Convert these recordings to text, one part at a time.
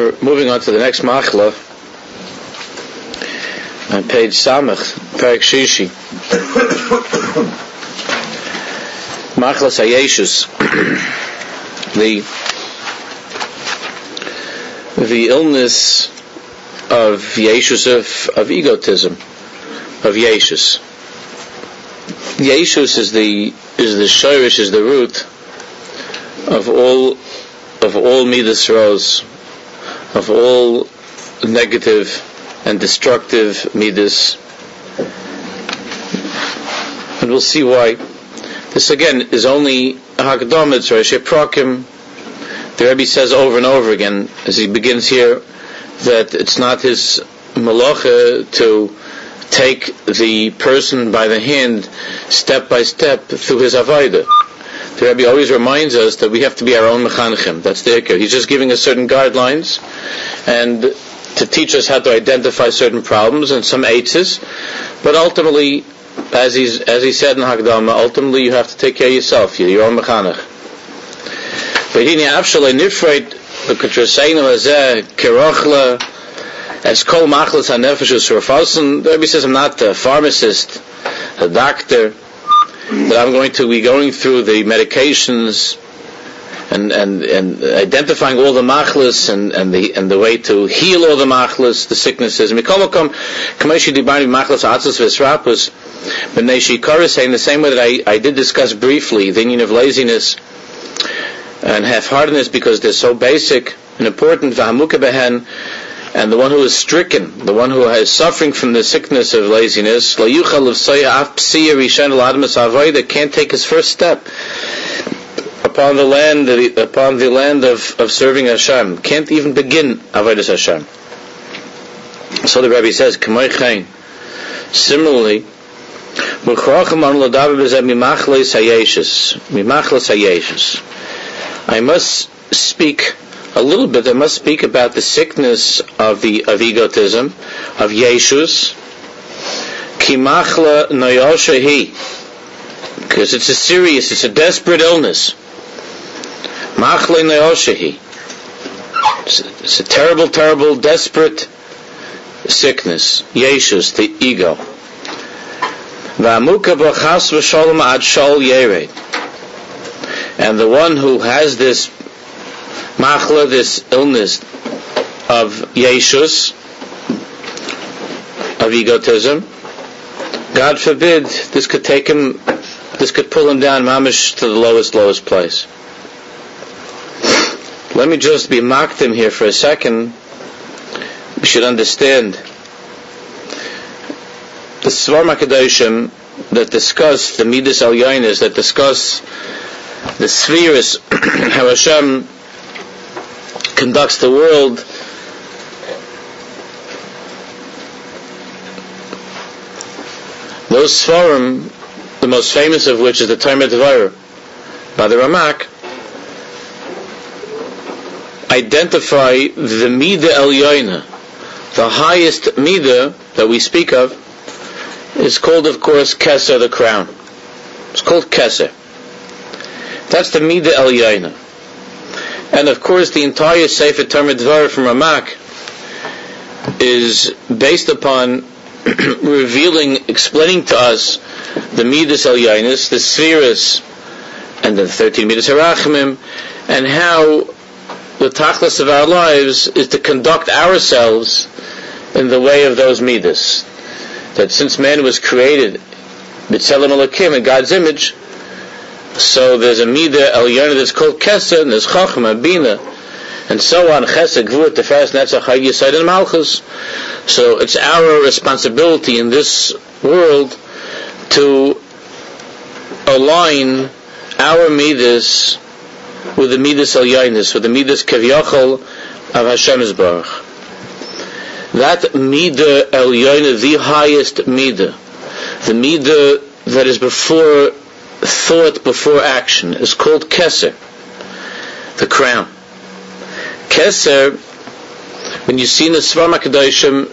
We're moving on to the next machla on page Samach, Perik Shishi. Machlas Hayeshus, the the illness of Yeshus of, of egotism, of Yeshus. Yeshus is the is the shirish, is the root of all of all midas rose, of all negative and destructive midas. And we'll see why. This again is only Hakdom, it's Rashi Prakim. The Rebbe says over and over again, as he begins here, that it's not his malacha to take the person by the hand step by step through his avodah. The Rebbe always reminds us that we have to be our own mechanchim. That's the ikar. He's just giving us certain guidelines and to teach us how to identify certain problems and some eitzes. But ultimately, as he's as he said in Hagdama, ultimately you have to take care of yourself. You're your own mechanech. But afshalei nifreit as kol hanefesh surfasen. The Rebbe says I'm not a pharmacist, a doctor that I'm going to be going through the medications and, and, and identifying all the machlas and, and the and the way to heal all the machlas, the sicknesses. Mikomakom, Kameshi Dibani machlas atzos v'esrapus, B'nei Shikara saying the same way that I, I did discuss briefly the union of laziness and half-heartedness because they're so basic and important. And the one who is stricken, the one who is suffering from the sickness of laziness, can't take his first step upon the land, upon the land of, of serving Hashem, can't even begin avodas Hashem. So the Rabbi says, similarly, I must speak a little bit, I must speak about the sickness of the of egotism, of Yeshus. Kimachla noyoshahi, because it's a serious, it's a desperate illness. Machle noyoshahi. It's a terrible, terrible, desperate sickness. Yeshus, the ego. And the one who has this machla, this illness of Yeshus, of egotism, God forbid this could take him, this could pull him down mamish to the lowest, lowest place. Let me just be mocked him here for a second. We should understand the Svar Makadoshim that discuss the Midas Al that discuss the spheres, how Hashem conducts the world those Sfarim, the most famous of which is the Tomer Devorah by the Ramak, identify the Mida Elyoina, the highest Mida that we speak of, is called, of course, Keser, the crown. It's called Keser. That's the Mida Elyoina. And of course, the entire Sefer Tomer Devorah from Ramak is based upon revealing, explaining to us the Midas El Yainis, the Spheres, and the 13 Midas Harachimim, and how the Tachlis of our lives is to conduct ourselves in the way of those Midas. That since man was created, B'Tselem Elokim, in God's image, so there's a Mida El Yonah that's called Kesa, and there's Chachma, Bina, and so on, Chesed, Gvur, Teferes, Netzach, Chag, Yisayid, and Malchus. So it's our responsibility in this world to align our Midas with the Midas El Yainis, with the Midas Kevyachol of Hashem's Baruch. That Mida El Yonah, the highest Mida, the Mida that is before thought before action is called Keser, the crown. Keser, when you see in the Svar Makadoshim,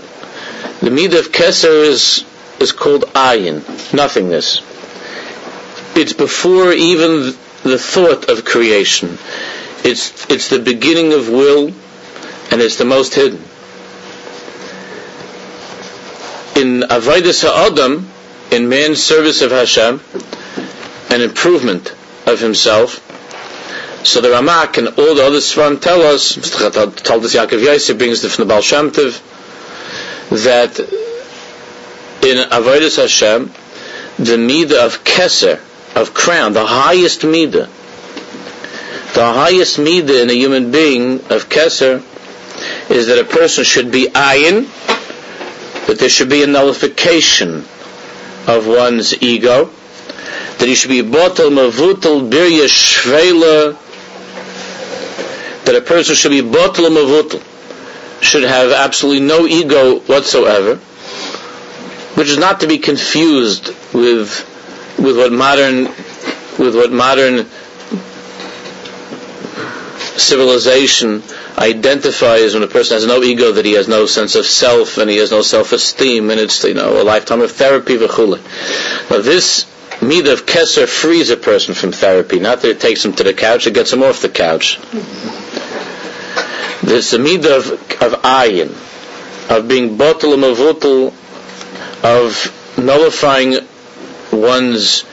the meaning of Keser is, is called Ayin, nothingness. It's before even the thought of creation. It's, it's the beginning of will, and it's the most hidden. In Avodah Adam, in man's service of Hashem, an improvement of himself. So the Ramak and all the other Svan tell us, told us Yaakov Yosef brings from the Baal Shem that in Avodah Hashem, the Midah of Keser, of crown, the highest Midah, the highest Midah in a human being of Keser is that a person should be ayin, that there should be a nullification of one's ego, that he should be botel mavutel birya shvela, that a person should be botel mavutel, should have absolutely no ego whatsoever, which is not to be confused with with what modern with what modern civilization identifies when a person has no ego that he has no sense of self and he has no self-esteem and it's you know a lifetime of therapy v'chule. Now this Midah of Kesser frees a person from therapy. Not that it takes him to the couch, it gets him off the couch. There's a Midah of, of ayin, of being botel and of nullifying one's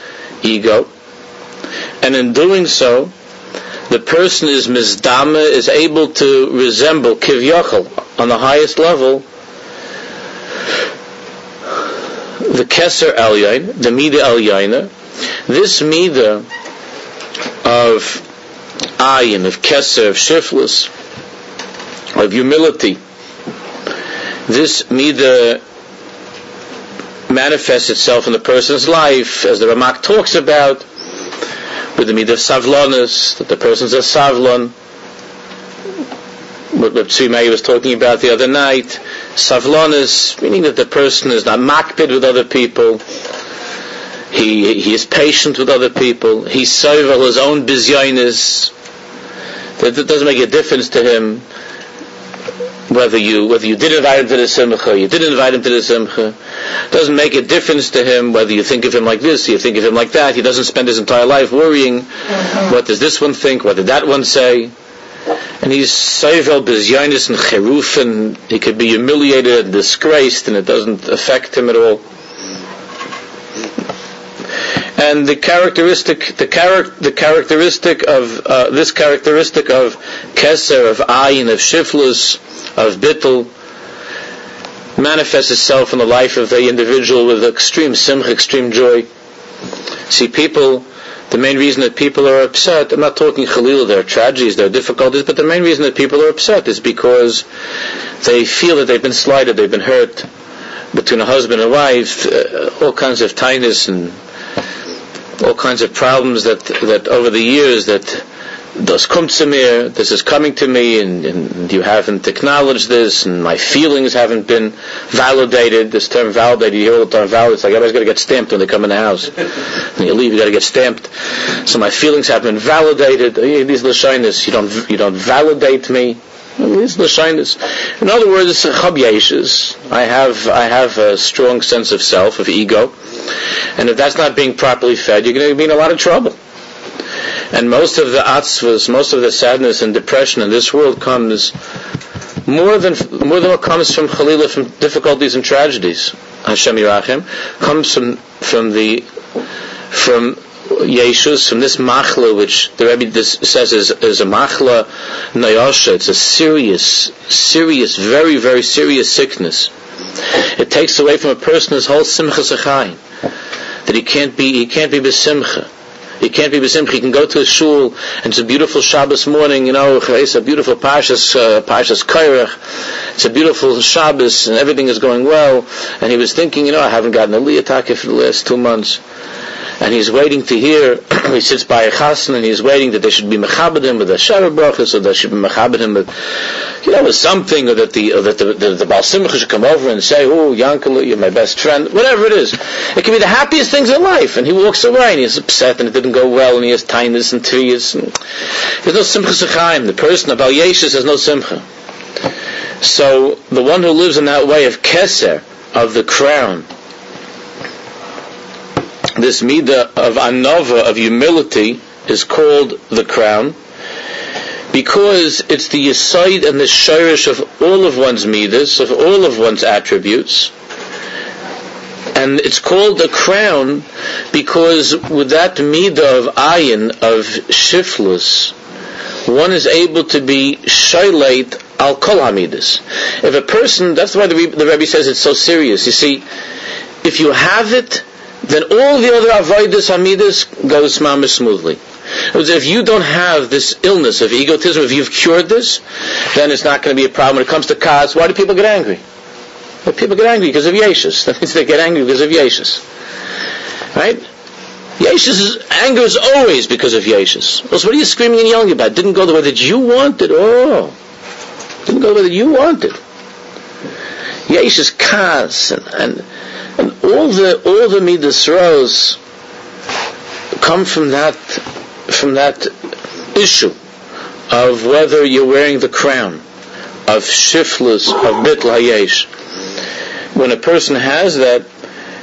ego. And in doing so, the person is mizdama, is able to resemble kivyachal on the highest level the Keser Elyain, the Mida Elyaina, this Mida of Ayin, of Keser, of Shiflus, of humility, this Mida manifests itself in the person's life, as the Ramak talks about, with the Mida of Savlonis, that the person's a Savlon, what Tzimei was talking about the other night, Savlon meaning that the person is not makbid with other people. He, he is patient with other people. He's sovel his own bizyonis. That it doesn't make a difference to him whether you whether you did invite him to the simcha, you didn't invite him to the simcha. Doesn't make a difference to him whether you think of him like this, you think of him like that. He doesn't spend his entire life worrying what does this one think, what did that one say and he's soivel bezyonis and cheruf, and he could be humiliated and disgraced, and it doesn't affect him at all. And the characteristic, the, char- the characteristic of uh, this characteristic of keser, of ayin, of shiflus, of bittul, manifests itself in the life of the individual with extreme simcha, extreme joy. See, people the main reason that people are upset, I'm not talking Khalil, there are tragedies, there are difficulties, but the main reason that people are upset is because they feel that they've been slighted, they've been hurt between a husband and wife, uh, all kinds of tightness and all kinds of problems that, that over the years that das kommt zu mir, this is coming to me, and, and, you haven't acknowledged this, and my feelings haven't been validated. This term validated, you hear all the term validated, it's like everybody's got to get stamped when they come in the house. When you leave, you got to get stamped. So my feelings have been validated. These lashinas, you don't, you don't validate me. These lashinas. In other words, chabyeshes. I have, I have a strong sense of self, of ego, and if that's not being properly fed, you're going to be in a lot of trouble. And most of the atzvas, most of the sadness and depression in this world comes more than more than what comes from Khalilah, from difficulties and tragedies. Hashem Yirachim comes from from the from Yeshus, from this machla, which the Rebbe says is, is a machla nayasha. It's a serious, serious, very, very serious sickness. It takes away from a person his whole simcha zechayim. That he can't be, he can't be besimcha. He can't be besimcha. He can go to a shul, and it's a beautiful Shabbos morning, you know, it's a beautiful Parshas, uh, Parshas Kairach. It's a beautiful Shabbos, and everything is going well. And he was thinking, you know, I haven't gotten a liyatake for the last two months and he's waiting to hear, he sits by a chassan and he's waiting that they should be mechabedim with a shara brachas, or they should be mechabedim with, you know, with something, or that the, or that the, the, the Baal Simcha should come over and say, oh, Yankala, you're my best friend, whatever it is. It can be the happiest things in life, and he walks away and he's upset and it didn't go well and he has tightness and tears. And there's no Simcha Sechaim. The person of Al Yeshus has no Simcha. So, the one who lives in that way of Keser, of the crown, this midah of anova, of humility, is called the crown. because it's the aside and the shirish of all of one's midas, of all of one's attributes. And it's called a crown because with that midah of ayin, of shiflus, one is able to be shailate al kol. If a person, that's why the, the Rebbe says it's so serious. You see, if you have it, then all the other avodas hamidas goes mamish smoothly. If you don't have this illness of egotism, if you've cured this, then it's not going to be a problem. When it comes to cause, why do people get angry? Well, people get angry because of Yeshus. That means they get angry because of Yeshus. Right? Yeshus' anger is always because of Yeshus. Well, so what are you screaming and yelling about? Didn't go the way that you wanted. Oh. Didn't go the way that you wanted. Yeshus cause and, and, and all the all the midas rose come from that from that issue of whether you're wearing the crown of shiflus of bitl hayesh. When a person has that,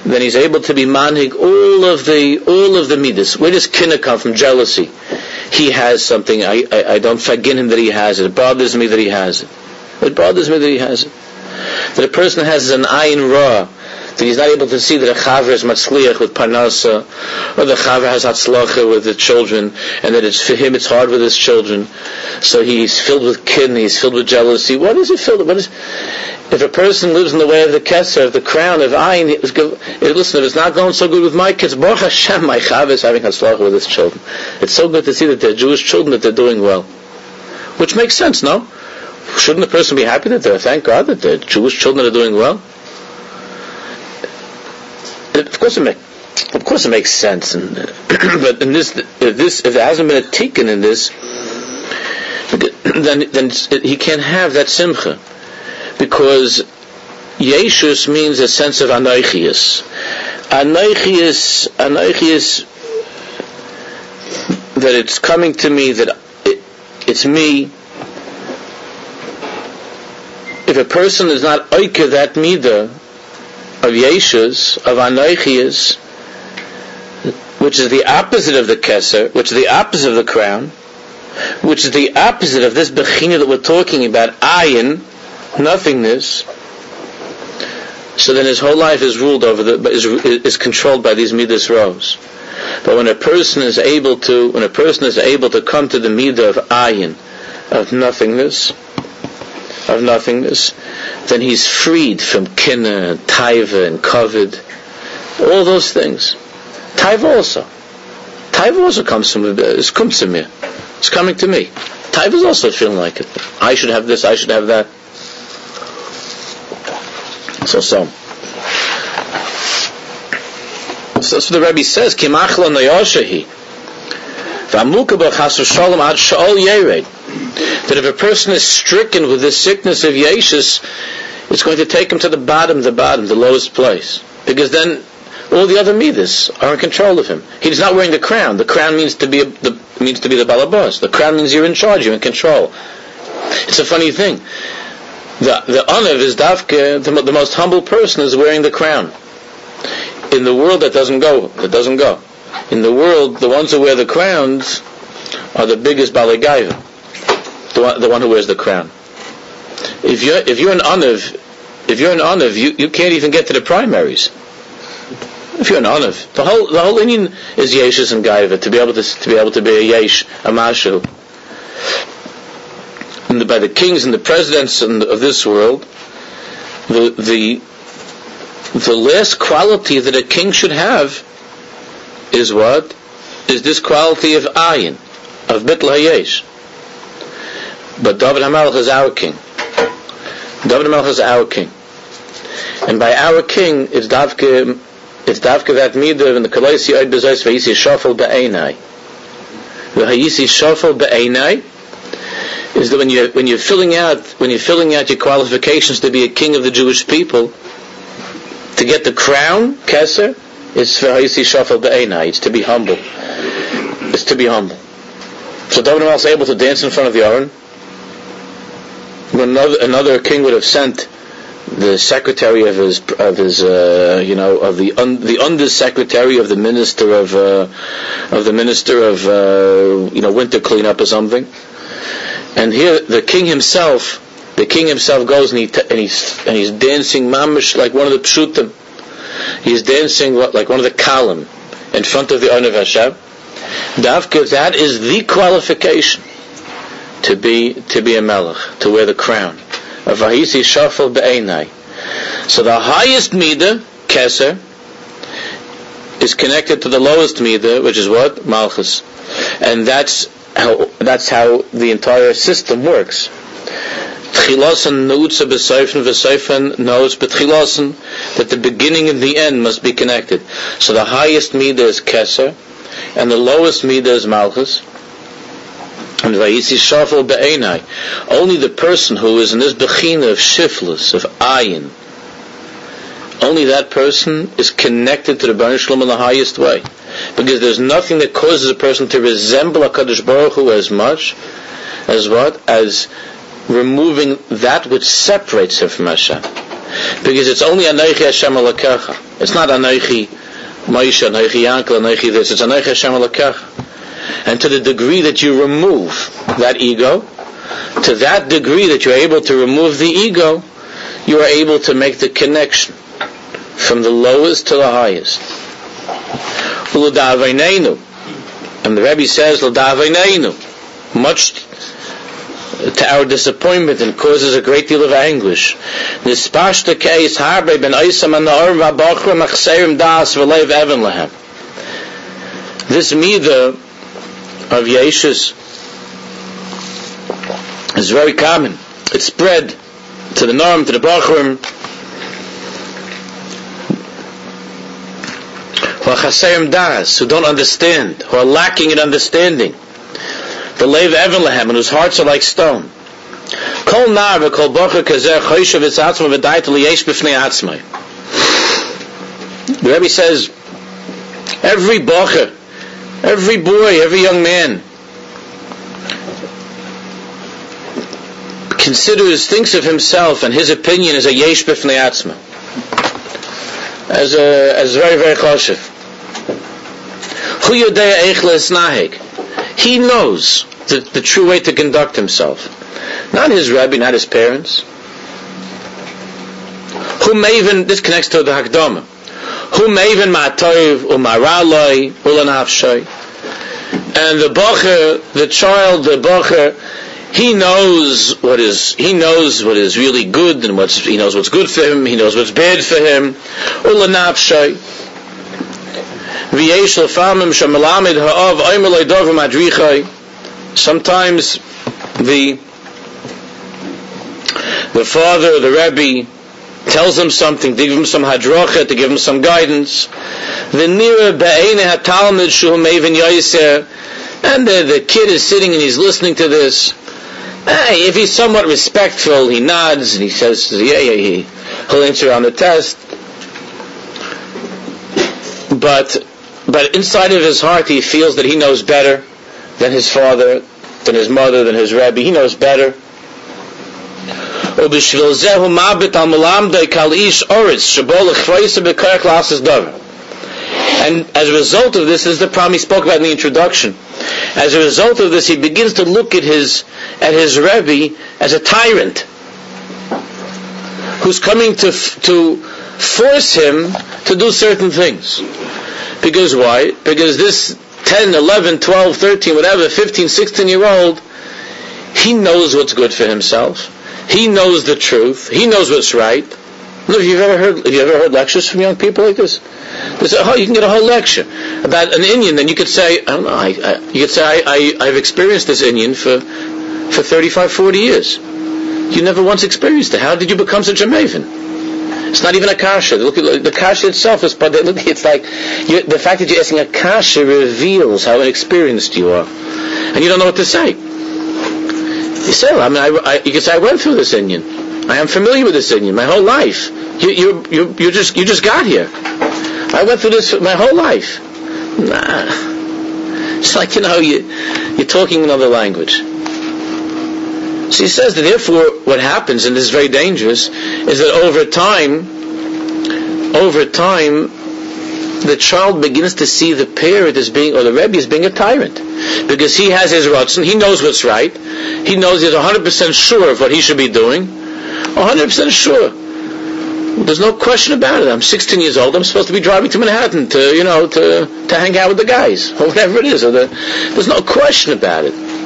then he's able to be manhig all of the all of the midas. Where does kinna come from? Jealousy. He has something. I, I, I don't forgive him that he has it. It bothers me that he has it. It bothers me that he has it. That a person has an ayin ra, that he's not able to see that a chaver is matzliach with parnasa, or the chaver has hatzlacha with the children, and that it's for him it's hard with his children. So he's filled with kin, he's filled with jealousy. What is he filled with? What is, if a person lives in the way of the keser, of the crown of ayin, listen, if it's not going so good with my kids, Baruch Hashem, my chaver is having hatzlacha with his children. It's so good to see that they're Jewish children, that they're doing well. Which makes sense, no? Shouldn't a person be happy that they're, thank God, that the Jewish children are doing well? Of course it makes, of course it makes sense, and, but in this, if this, if there hasn't been a tikkun in this, then then he can't have that simcha, because Yeshus means a sense of anoichius. Anoichius, anoichius, that it's coming to me, that it, it's me, if a person is not oike that midah of Yeshus, of Anoichias, which is the opposite of the Keser, which is the opposite of the crown, which is the opposite of this Bechina that we're talking about, ayin, nothingness, so then his whole life is ruled over the, is, is controlled by these midas rows. But when a person is able to, when a person is able to come to the midah of ayin, of nothingness, of nothingness, then he's freed from kinna taiva and kovid, all those things. Taiva also. Taiva also comes from, it's comes to me. It's coming to me. Taiva is also feeling like it. I should have this, I should have that. So, so. So what the Rebbe says, Kimachla. That if a person is stricken with this sickness of Yeshus, it's going to take him to the bottom, the bottom, the lowest place. Because then all the other midas are in control of him. He's not wearing the crown. The crown means to be a, the, means to be the balabas. The crown means you're in charge, you're in control. It's a funny thing. The the anav is davke, the, the most humble person is wearing the crown. In the world that doesn't go, that doesn't go. In the world, the ones who wear the crowns are the biggest baligaiva the one, the one who wears the crown. If you're if you're an anav, if you're an anav, you, you can't even get to the primaries. If you're an anav, the whole the whole Indian is yeshus and gaiva to be able to to be able to be a yesh a mashu. And the, by the kings and the presidents and of this world, the the the last quality that a king should have is what? Is this quality of ayin, of bitl hayesh. But David HaMelech is our king. David HaMelech is our king. And by our king, it's Davke, it's Davke that midah in the Kalaisi Oid Bezois Vayisi Shofel Be'enai. V'hayisi Shofel Be'enai is that when you when you're filling out when you're filling out your qualifications to be a king of the Jewish people, to get the crown, Keser, it's for. It's to be humble. It's to be humble. So David is able to dance in front of the Aron, another, another king would have sent the secretary of his of his uh, you know of the un, the under secretary of the minister of uh, of the minister of uh, you know winter cleanup or something And here the king himself, the king himself goes and, he t- and he's and he's dancing mamish like one of the pshutim. He's dancing like one of the kalim in front of the Onav Hashem. Davka, that is the qualification to be to be a melech, to wear the crown. Of Vahisi Be'enai. So the highest midah, Keser, is connected to the lowest midah, which is what? Malchus. And that's how, that's how the entire system works. Tchilasan nuutza b'seifen v'seifen knows b'tchilasan that the beginning and the end must be connected. So the highest midah is Keser, and the lowest midah is Malchus. And Vayisi Shafal Be'enai. Only the person who is in this bechina of shiflus, of ayin, only that person is connected to the Baruch Shalom in the highest way. Because there's nothing that causes a person to resemble a Kaddish Baruch Hu as much as what? As removing that which separates him from Hashem. Because it's only Anoichi Hashem Alakecha. It's not Anoichi Moshe, Anoichi Yankel, Anoichi this. It's Anoichi Hashem Alakecha. And to the degree that you remove that ego, to that degree that you're able to remove the ego, you are able to make the connection from the lowest to the highest. And the Rebbe says, much to our disappointment and causes a great deal of anguish. This case harbe ben Isam and the das lehem. This midah of Yeshus is very common. It's spread to the norm, to the Bachrim, who are chasayim das, who don't understand, who are lacking in understanding. The Lev Evan and whose hearts are like stone. Kol nar v'kol bocher kazer choyshav etzatzma v'dait liyesh b'fnei atzmai. The Rebbe says, every bocher, every boy, every young man, considers, thinks of himself and his opinion as a yesh b'fnei atzma. As a, as very, very choshev. He knows the, the true way to conduct himself. Not his rabbi, not his parents. Who may even, this connects to the Hakdama. Who may even ma'atoiv u'maraloi ulanavshay. And the bacher, the child, the bacher, he knows what is he knows what is really good and what's he knows what's good for him. He knows what's bad for him. Ulanavshay. Sometimes the the father, the Rebbe, tells him something, to give him some hadracha, to give him some guidance. The nearer hatalmud and the, the kid is sitting and he's listening to this. Hey, if he's somewhat respectful, he nods and he says, yeah, yeah, he, he'll answer on the test. But but inside of his heart he feels that he knows better than his father, than his mother, than his rabbi. He knows better. And as a result of this, this is the problem he spoke about in the introduction. As a result of this, he begins to look at his at his Rebbe as a tyrant who's coming to to force him to do certain things. Because why? Because this 10, 11, 12, 13, whatever, 15, 16 year old, he knows what's good for himself. He knows the truth. He knows what's right. Look, you've ever heard, have you ever heard lectures from young people like this? A, oh, you can get a whole lecture about an Indian, then you could say, I don't know, I, I, you could say, I, I, have experienced this Indian for, for 35, 40 years. You never once experienced it. How did you become such a maven? It's not even a kasha. Look at the kasha itself is, look, it's like you, the fact that you're asking a kasha reveals how inexperienced you are, and you don't know what to say. You say, I mean, I, I, you can say, I went through this Indian. I am familiar with this Indian my whole life. You, you, you, you just, you just got here. I went through this my whole life. Nah. It's like, you know, you, you're talking another language. So he says that therefore what happens, and this is very dangerous, is that over time, over time, the child begins to see the parent as being, or the Rebbe as being a tyrant. because he has his and he knows what's right, he knows he's 100% sure of what he should be doing, 100% sure. There's no question about it. I'm 16 years old. I'm supposed to be driving to Manhattan to, you know, to, to hang out with the guys, or whatever it is. The, there's no question about it.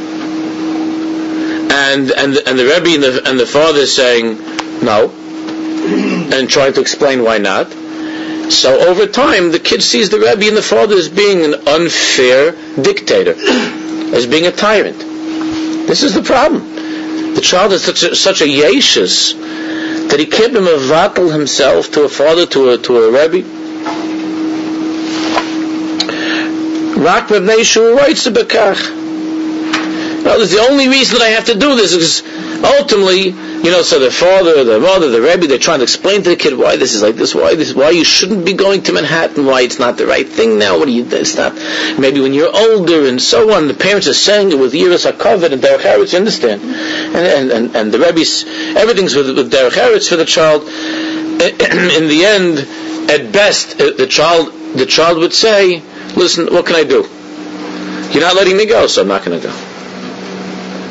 And, and, and the Rebbe and the, and the father is saying, no, and trying to explain why not. So over time, the kid sees the Rebbe and the father as being an unfair dictator, as being a tyrant. This is the problem. The child is such a, such a yeshus that he can't be mevatel himself to a father, to a, to a Rebbe. Rak writes bekach. Well, the only reason that I have to do this is ultimately you know, so the father, the mother, the Rebbe, they're trying to explain to the kid why this is like this, why this, why you shouldn't be going to Manhattan, why it's not the right thing now, what do you, it's not, maybe when you're older and so on, the parents are saying it with Yiras HaKavod and Derech Eretz, you understand? And, and, and, and the Rebbe's, everything's with, with Derech Eretz for the child. In the end, at best, uh, the child, the child would say, listen, what can I do? You're not letting me go, so I'm not going to go.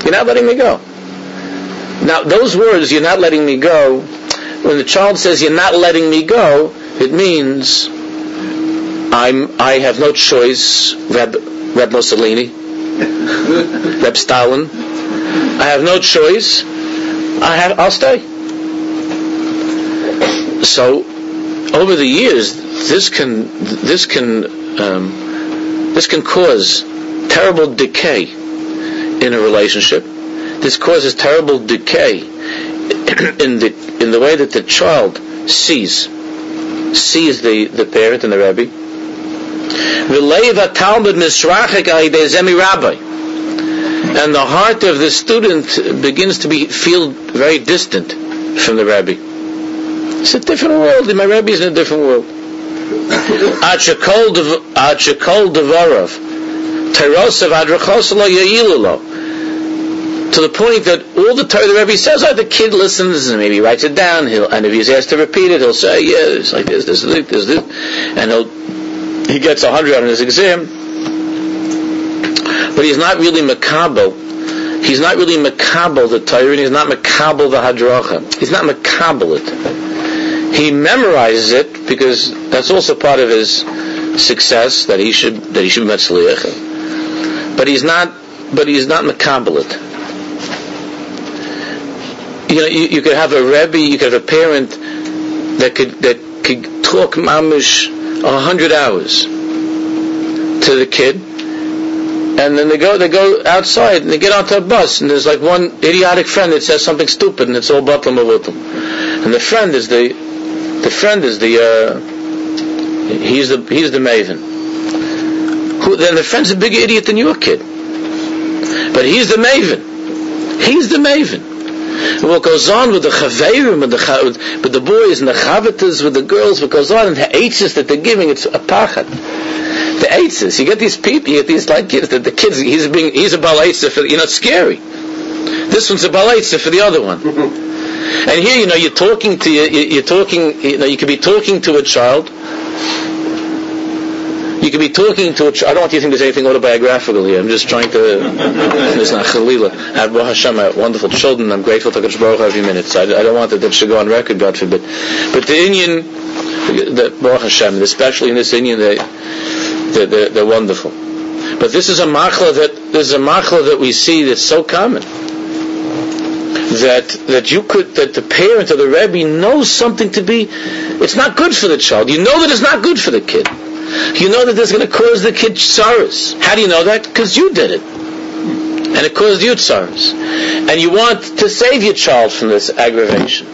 You're not letting me go. Now, those words, you're not letting me go, when the child says you're not letting me go, it means I'm, I have no choice, Reb, Reb Mussolini, Reb Stalin. I have no choice. I have, I'll stay. So, over the years, this can, this can, um, this can cause terrible decay in a relationship this causes terrible decay in the in the way that the child sees sees the, the parent and the rabbi. And the heart of the student begins to be feel very distant from the rabbi. It's a different world. My Rebbe is in a different world. Achakol devarov. Terosav adrachosalo yailalo to the point that all the Torah the Rebbe says, oh, the kid listens and maybe writes it down. He'll, and if he's asked to repeat it, he'll say, yeah, it's like this, this, this, this, this, and he'll he gets a hundred on his exam. But he's not really makabel. He's not really makabel the Torah, he's not makabel the hadracha. He's not makabel it. He memorizes it because that's also part of his success that he should that he should metzliach. But he's not. But he's not makabel it you know, you, you could have a rebbe, you could have a parent that could that could talk mamish a hundred hours to the kid, and then they go they go outside and they get onto a bus and there's like one idiotic friend that says something stupid and it's all batlam and the friend is the the friend is the uh, he's the he's the maven. Who, then the friend's a bigger idiot than your kid, but he's the maven. He's the maven. And what goes on with the chaverim and the with the boys and the chavitas with the girls, what goes on and the eitzes that they're giving, it's a pachat. The eitzes, you get these people, you get these like kids, that the kids, he's being, he's a bal for, you know, it's scary. This one's a bal for the other one. Mm-hmm. and here, you know, you're talking to, you, you're talking, you know, you could be talking to a child, you could be talking to a child. I don't want you to think there's anything autobiographical here. I'm just trying to. There's not Chalila. I have Hashem, I have wonderful children. I'm grateful to Kodesh Baruch every minute. I, I don't want that that should go on record, God forbid. But the Indian, the Baruch Hashem, especially in this Indian, they, they're, they're, they're wonderful. But this is a machla that this is a machla that we see that's so common that that you could that the parent or the rebbe knows something to be it's not good for the child. You know that it's not good for the kid you know that this is going to cause the kid sorrows. How do you know that? Because you did it. And it caused you sorrows. And you want to save your child from this aggravation.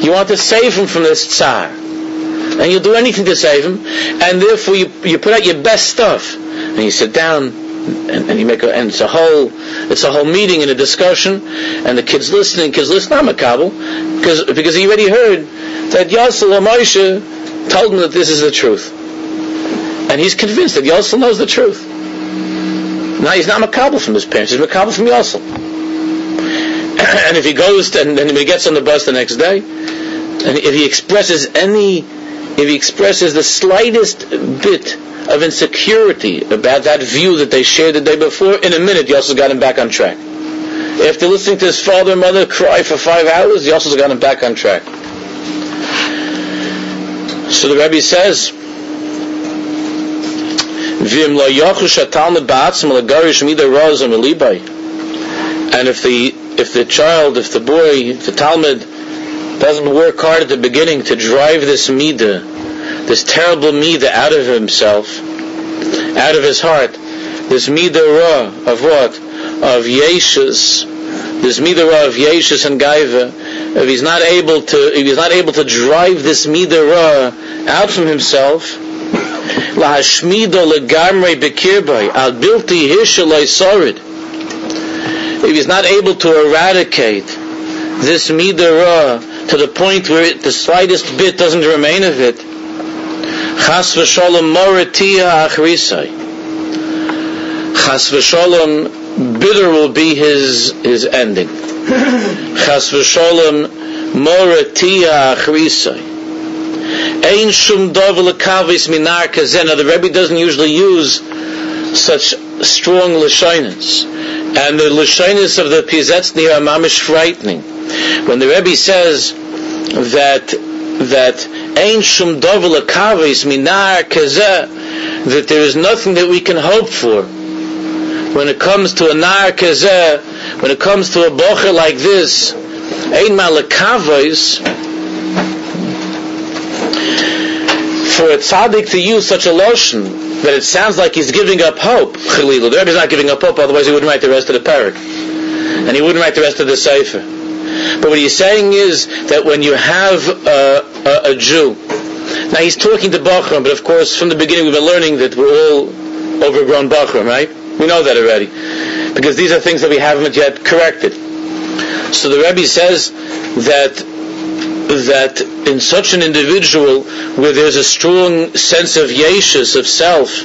You want to save him from this tsar. And you'll do anything to save him. And therefore you, you put out your best stuff. And you sit down and, and you make a, and it's a whole, it's a whole meeting and a discussion. And the kid's listening, kids listen, I'm a Kabul. Because, because he already heard that Yasel Moshe told him that this is the truth. And he's convinced that Yosel knows the truth. Now he's not Makabal from his parents, he's Makabal from Yosel. and if he goes and then he gets on the bus the next day, and if he expresses any if he expresses the slightest bit of insecurity about that view that they shared the day before, in a minute Yosef got him back on track. After listening to his father and mother cry for five hours, Yosef got him back on track. So the Rebbe says, and if the if the child, if the boy, if the Talmud doesn't work hard at the beginning to drive this midah, this terrible midah out of himself, out of his heart, this midah ra of what? Of yeshus, this midah of yeshus and gaiva, if he's not able to, if he's not able to drive this midah ra out from himself, lahashmido legamrei bekirbai al bilti hishalai sorid if he's not able to eradicate this midah to the point where it, the slightest bit doesn't remain of it, chas v'sholem moratia achrisai. Chas v'sholem, bitter will be his, his ending. Chas v'sholem moratia achrisai. Ein shum dov lekavis minar kazen. the Rebbe doesn't usually use such strong lashonis. And the lashonis of the Piazetzny are mamish frightening. When the Rebbe says that that ein shum dovel akavis minar kazeh, that there is nothing that we can hope for when it comes to a nar kazeh, when it comes to a bocher like this, ein malakavos, for a tzaddik to use such a lotion that it sounds like he's giving up hope. Chalilu. The Rebbe's not giving up hope, otherwise he wouldn't write the rest of the parak. And he wouldn't write the rest of the Sefer. But what he's saying is that when you have a, a, a Jew, now he's talking to Bachram, but of course from the beginning we've been learning that we're all overgrown Bachram, right? We know that already. Because these are things that we haven't yet corrected. So the Rebbe says that that in such an individual where there's a strong sense of yeshus, of self,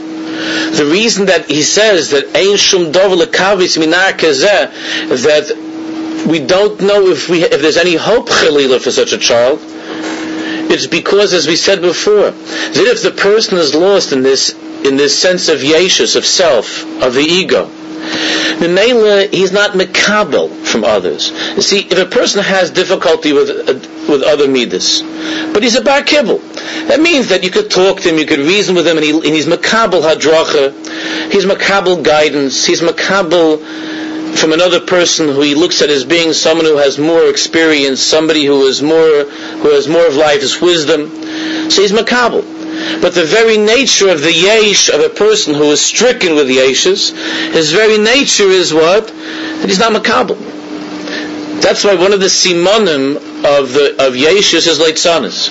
the reason that he says that shum kavis minar that we don't know if we if there's any hope chalila for such a child, it's because, as we said before, that if the person is lost in this in this sense of yeshus, of self, of the ego, Memela, he's not mekabel from others. You see, if a person has difficulty with uh, with other midas, but he's a bar kibble, that means that you could talk to him, you could reason with him, and, he, and he's mekabel hadracha, he's mekabel guidance, he's mekabel from another person who he looks at as being someone who has more experience, somebody who is more who has more of life's wisdom. So he's makabel. But the very nature of the yesh of a person who is stricken with yeshes, his very nature is what? That he's not makabel. That's why one of the simonim of the of yeshes is leitzanis.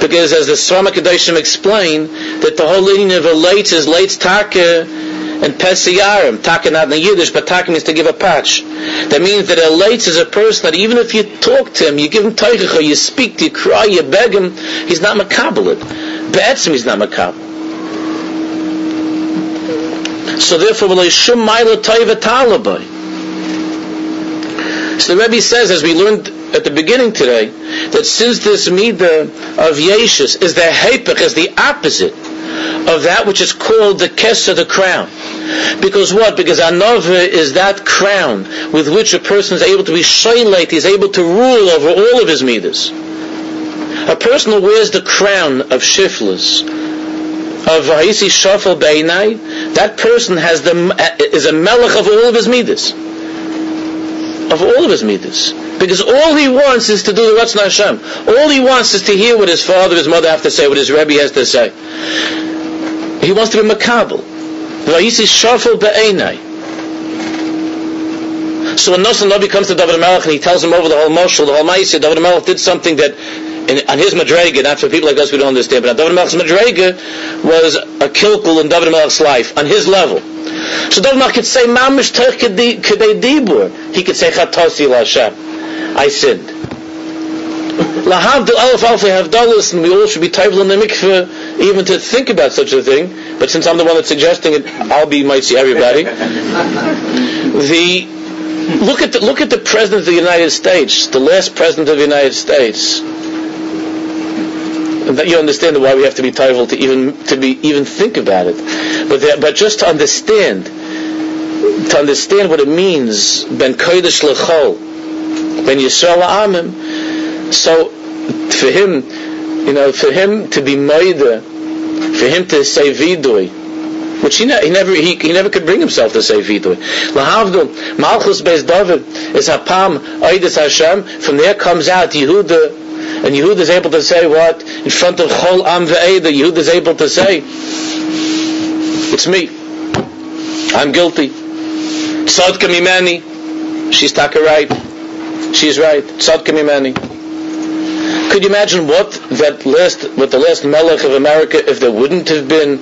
Because as the Srama Kedoshim explain, that the whole meaning of a late is late take and pesiyarim. Taka not in Yiddish, but taka means to give a patch. That means that a late is a person that even if you talk to him, you give him teichacha, you speak, you cry, you beg him, he's not makabel Be'etzim he's not makabel. So therefore, shum ma'ila toiva talabai. So the Rebbe says, as we learned at the beginning today, that since this midah of Yeshus is the hepech, is the opposite of that which is called the kesa, the crown. Because what? Because anova is that crown with which a person is able to be shaylate, he's able to rule over all of his midas. A person who wears the crown of shiflus, of Haisi Shafal Beinai, that person has the, is a melech of all of his midas. Of all of his midas. Because all he wants is to do the Ratzon Hashem. All he wants is to hear what his father, his mother have to say, what his Rebbe has to say. He wants to be makabel. So when Nosson Nabi comes to David Melech and he tells him over the whole Moshul, the whole Maisya, David Melech did something that in, on his Madrega, not for people like us who don't understand, but on David Melech's Madrega was a kilkul in David Melech's life, on his level. So Melech could say, Mamish Tech Kedei Dibur. He could say, Chatosi Hashem. I sinned. Lahavdil Alef Alfei Havdalis, and we all should be table in the mikveh even to think about such a thing. But since I'm the one that's suggesting it, I'll be might see everybody. the look at the look at the president of the United States, the last president of the United States you understand why we have to be toivel to even to be even think about it. But there, but just to understand, to understand what it means, ben kodesh lechol, ben yisrael amim. So for him, you know, for him to be moida, for him to say vidui, which he, ne- he never he, he never could bring himself to say vidui. Lahavdil Malchus Beis David is Hapam Oidus Hashem. From there comes out Yehuda and Yehud is able to say what? In front of Chol Am Ve'eda, Yehud is able to say, it's me. I'm guilty. Tzadka mimeni. She's taka right. She's right. Tzadka mimeni. Could you imagine what that last, what the last melech of America, if there wouldn't have been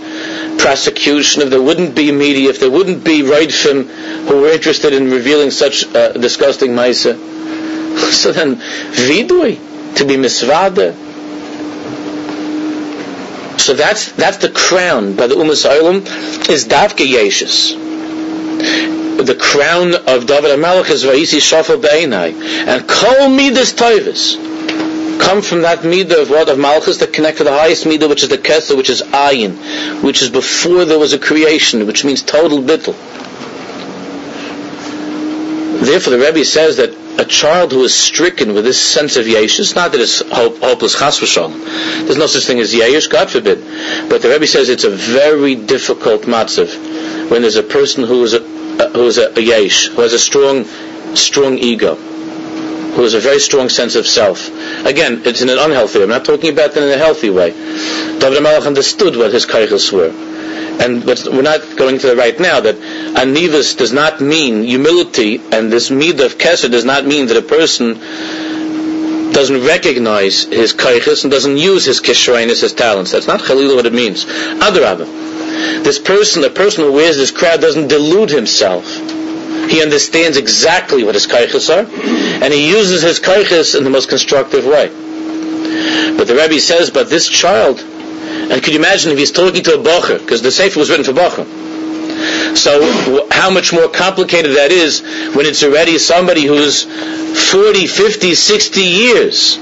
prosecution, if there wouldn't be media, if there wouldn't be Reitfim who were interested in revealing such uh, disgusting maisa, so then vidui, to be misvada. So that's that's the crown by the Umas Olam is Davke Yeshus. The crown of David HaMelech is Vaisi Shafal Be'enai. And Kol Midas Toivis come from that midah of what? Of Malchus that connect to the highest midah, which is the Kether, which is Ayin, which is before there was a creation, which means total bittul. Therefore, the Rebbe says that a child who is stricken with this sense of yesh, it's not that it's hope, hopeless chas. There's no such thing as yesh, God forbid. But the Rebbe says it's a very difficult matzav when there's a person who is a, who is a, a yesh, who has a strong, strong ego, who has a very strong sense of self. Again, it's in an unhealthy way. I'm not talking about that in a healthy way. David HaMelech understood what his kaichas were and we're not going to right now, that anivus does not mean humility, and this mid of keser does not mean that a person doesn't recognize his kaiches and doesn't use his kishrainus, his talents. That's not chalila what it means. Adrabah. This person, the person who wears this crown doesn't delude himself. He understands exactly what his kaiches are, and he uses his kaiches in the most constructive way. But the Rebbe says, but this child, and could you imagine if he's talking to a bocher, because the Sefer was written for bocher. So how much more complicated that is when it's already somebody who's 40, 50, 60 years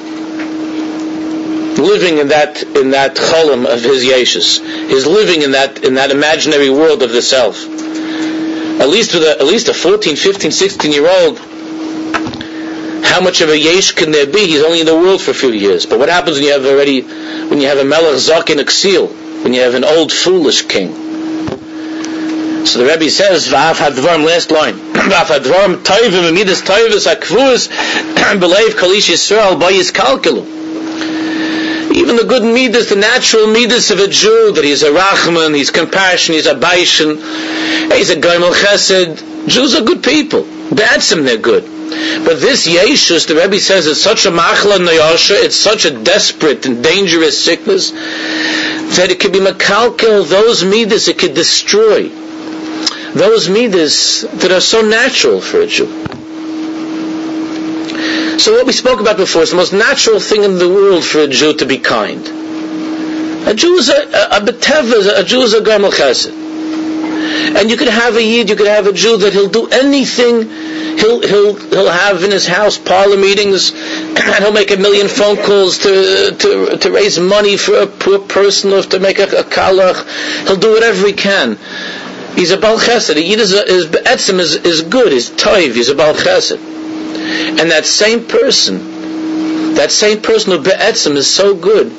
living in that in that cholam of his yeshus. He's living in that in that imaginary world of the self. At least with a, at least a 14, 15, 16 year old how much of a yesh can there be? He's only in the world for a few years. But what happens when you have already, when you have a melech zak in exil, when you have an old foolish king? So the Rebbe says, "Va'af hadvarim." Last line, "Va'af hadvarim toivim amidas toivus akvus believe kalish Yisrael bayis kalkelu." Even the good midas, the natural midas of a Jew, that he's a rachman, he's compassion, he's a baishan, he's a goymel chesed. Jews are good people. Ba'atzim, they're good. But this Yeshus, the Rebbe says, it's such a machla nayasha, it's such a desperate and dangerous sickness, that it could be makalkel, those midas it could destroy. Those midas that are so natural for a Jew. So what we spoke about before is the most natural thing in the world for a Jew to be kind. A Jew is a, a, a beteva, a Jew is a gamel chesed. And you could have a Yid, you could have a Jew that he'll do anything he'll he'll he'll have in his house parlor meetings, and he'll make a million phone calls to to to raise money for a poor person or to make a, a kalach. He'll do whatever he can. He's a bal chesed. He is his etzim is is good. His toiv. He's a bal chesed. And that same person, that same person who be'etzim is so good,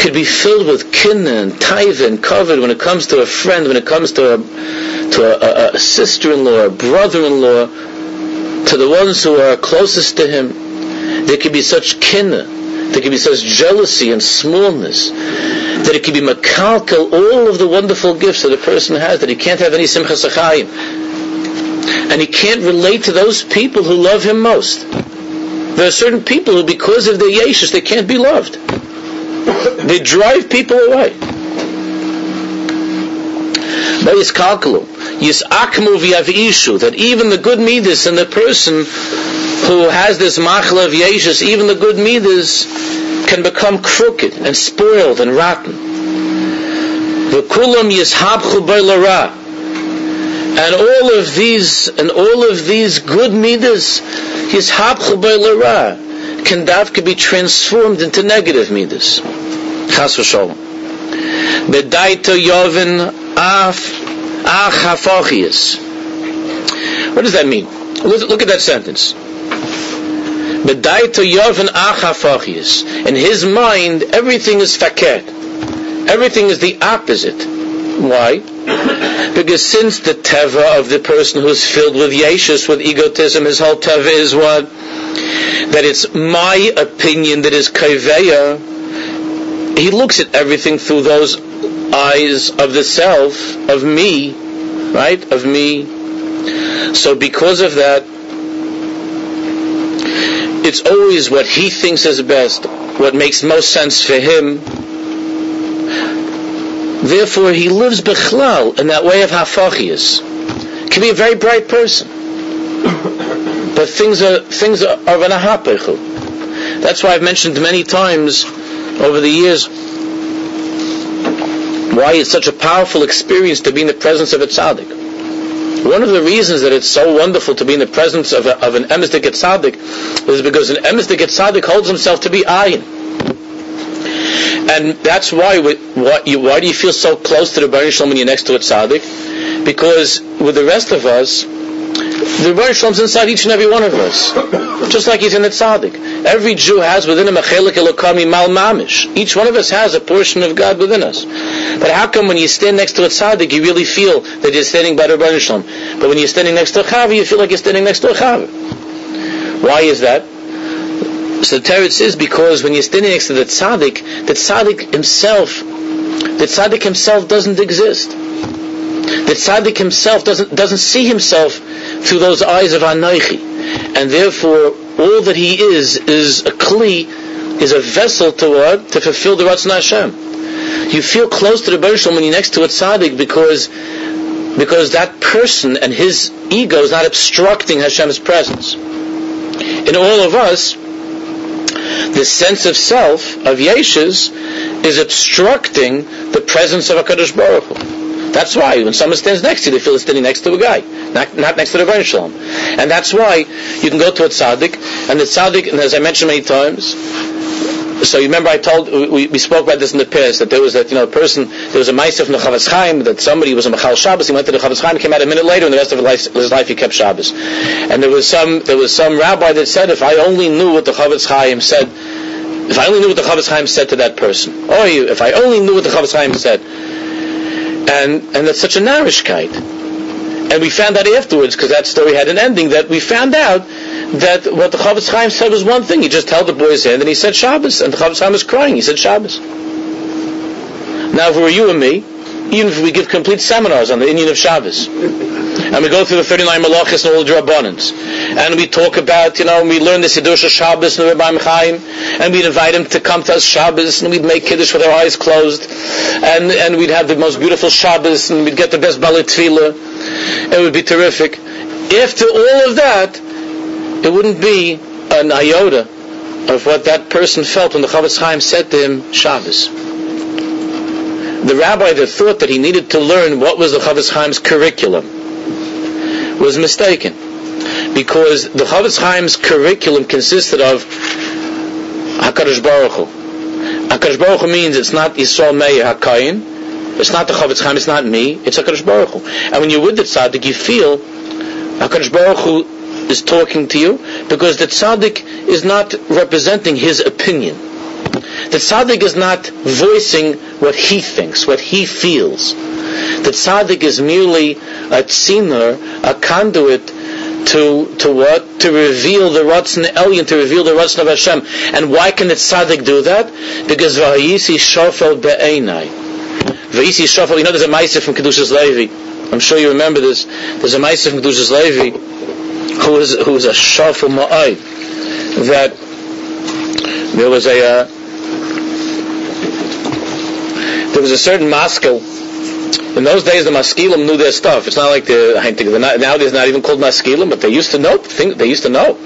could be filled with kinna and taiva and covered when it comes to a friend, when it comes to a to a, a, sister-in-law, a brother-in-law, to the ones who are closest to him, there can be such kinna, there can be such jealousy and smallness, that it can be makalkal all of the wonderful gifts that a person has, that he can't have any simcha achayim. And he can't relate to those people who love him most. There are certain people who, because of their yeshus, they can't be loved. They drive people away. But it's kalkalu yisakmu v'yavishu, that even the good midas and the person who has this machla of yeshus, even the good midas can become crooked and spoiled and rotten. V'kulam yishabchu b'lara. And all of these, and all of these good midas, yishabchu b'lara, can dafka be transformed into negative midas. Chas v'sholem. Bedaito yoven af ach hafochius. What does that mean? Look, look at that sentence. Bedaito yoven ach hafochius. In his mind, everything is fakert. Everything is the opposite. Why? Because since the teva of the person who's filled with yeshus, with egotism, his whole teva is what? That it's my opinion that is kaiveya. He looks at everything through those eyes of the self, of me, right? Of me. So because of that, it's always what he thinks is best, what makes most sense for him, Therefore, he lives bechlal in that way of hafachias. Can be a very bright person, but things are things are, are an That's why I've mentioned many times over the years why it's such a powerful experience to be in the presence of a tzaddik. One of the reasons that it's so wonderful to be in the presence of, a, of an emisdik tzaddik is because an emisdik tzaddik holds himself to be ayin. And that's why, why, you, why do you feel so close to the Baruch Shalom when you're next to a tzaddik? Because with the rest of us, the Baruch Shalom's inside each and every one of us. Just like he's in the tzaddik. Every Jew has within him a chelik elokami mal mamish. Each one of us has a portion of God within us. But how come when you stand next to a tzaddik, you really feel that you're standing by the Baruch Shalom? But when you're standing next to a chavi, you feel like you're standing next to a chavi. Why is that? So the Teretz is because when you're standing next to the tzaddik, the tzaddik himself, the tzaddik himself doesn't exist. The tzaddik himself doesn't doesn't see himself through those eyes of Anoichi, and therefore all that he is is a kli, is a vessel to what to fulfill the Ratzon Hashem. You feel close to the Bereshit when you're next to a tzaddik because because that person and his ego is not obstructing Hashem's presence. In all of us, the sense of self, of Yeshus, is obstructing the presence of HaKadosh Baruch Hu. That's why when someone stands next to you, they feel they're standing next to a guy, not, not next to the Rebbeinu Shalom. And that's why you can go to a tzaddik, and the tzaddik, and as I mentioned many times, so you remember I told we, we spoke about this in the past that there was that you know a person there was a ma'aser from the Chofetz Chaim that somebody was a Machal Shabbos he went to the Chofetz Chaim came out a minute later and the rest of his life, his life he kept Shabbos. And there was some there was some rabbi that said if I only knew what the Chofetz Chaim said if I only knew what the Chofetz Chaim said to that person or if I only knew what the Chofetz Chaim said. And and that's such a narishkeit and we found out afterwards, because that story had an ending, that we found out that what the Chofetz Chaim said was one thing. He just held the boy's hand and he said Shabbos, and the Chofetz Chaim was crying. He said Shabbos. Now, if it were you and me, even if we give complete seminars on the Indian of Shabbos, and we go through the 39 malachis and all the drabbanans, and we talk about, you know, we learn the Siddur Shabbos and the Rebbe Chaim, and we'd invite him to come to us Shabbos, and we'd make Kiddush with our eyes closed, and, and we'd have the most beautiful Shabbos, and we'd get the best Balit Tefillah, it would be terrific. After all of that, it wouldn't be an iota of what that person felt when the Chofetz Chaim said to him, Shabbos. The rabbi that thought that he needed to learn what was the Chofetz Chaim's curriculum was mistaken. Because the Chofetz Chaim's curriculum consisted of HaKadosh Baruch Hu. HaKadosh Baruch Hu means it's not Yisrael Meir HaKohen, it's not the Chofetz Chaim, it's not me, it's HaKadosh Baruch Hu. And when you're with the tzaddik, you feel HaKadosh Baruch Hu is talking to you because the tzaddik is not representing his opinion. The tzaddik is not voicing what he thinks, what he feels. The tzaddik is merely a tziner, a conduit to to what? To reveal the Ratzon Elyon, to reveal the Ratzon of Hashem. And why can the tzaddik do that? Because Vahayisi Shofel Be'enai. V'isi Shofar, you know there's a Maisa from Kedushas Levi. I'm sure you remember this. There's a Maisa from Kedushas Levi who was, who was a Shofar Ma'ai. That there was a, uh, there was a certain Maskil. In those days, the Maskilim knew their stuff. It's not like the, nowadays not even called Maskilim, but they used to know, they used to know.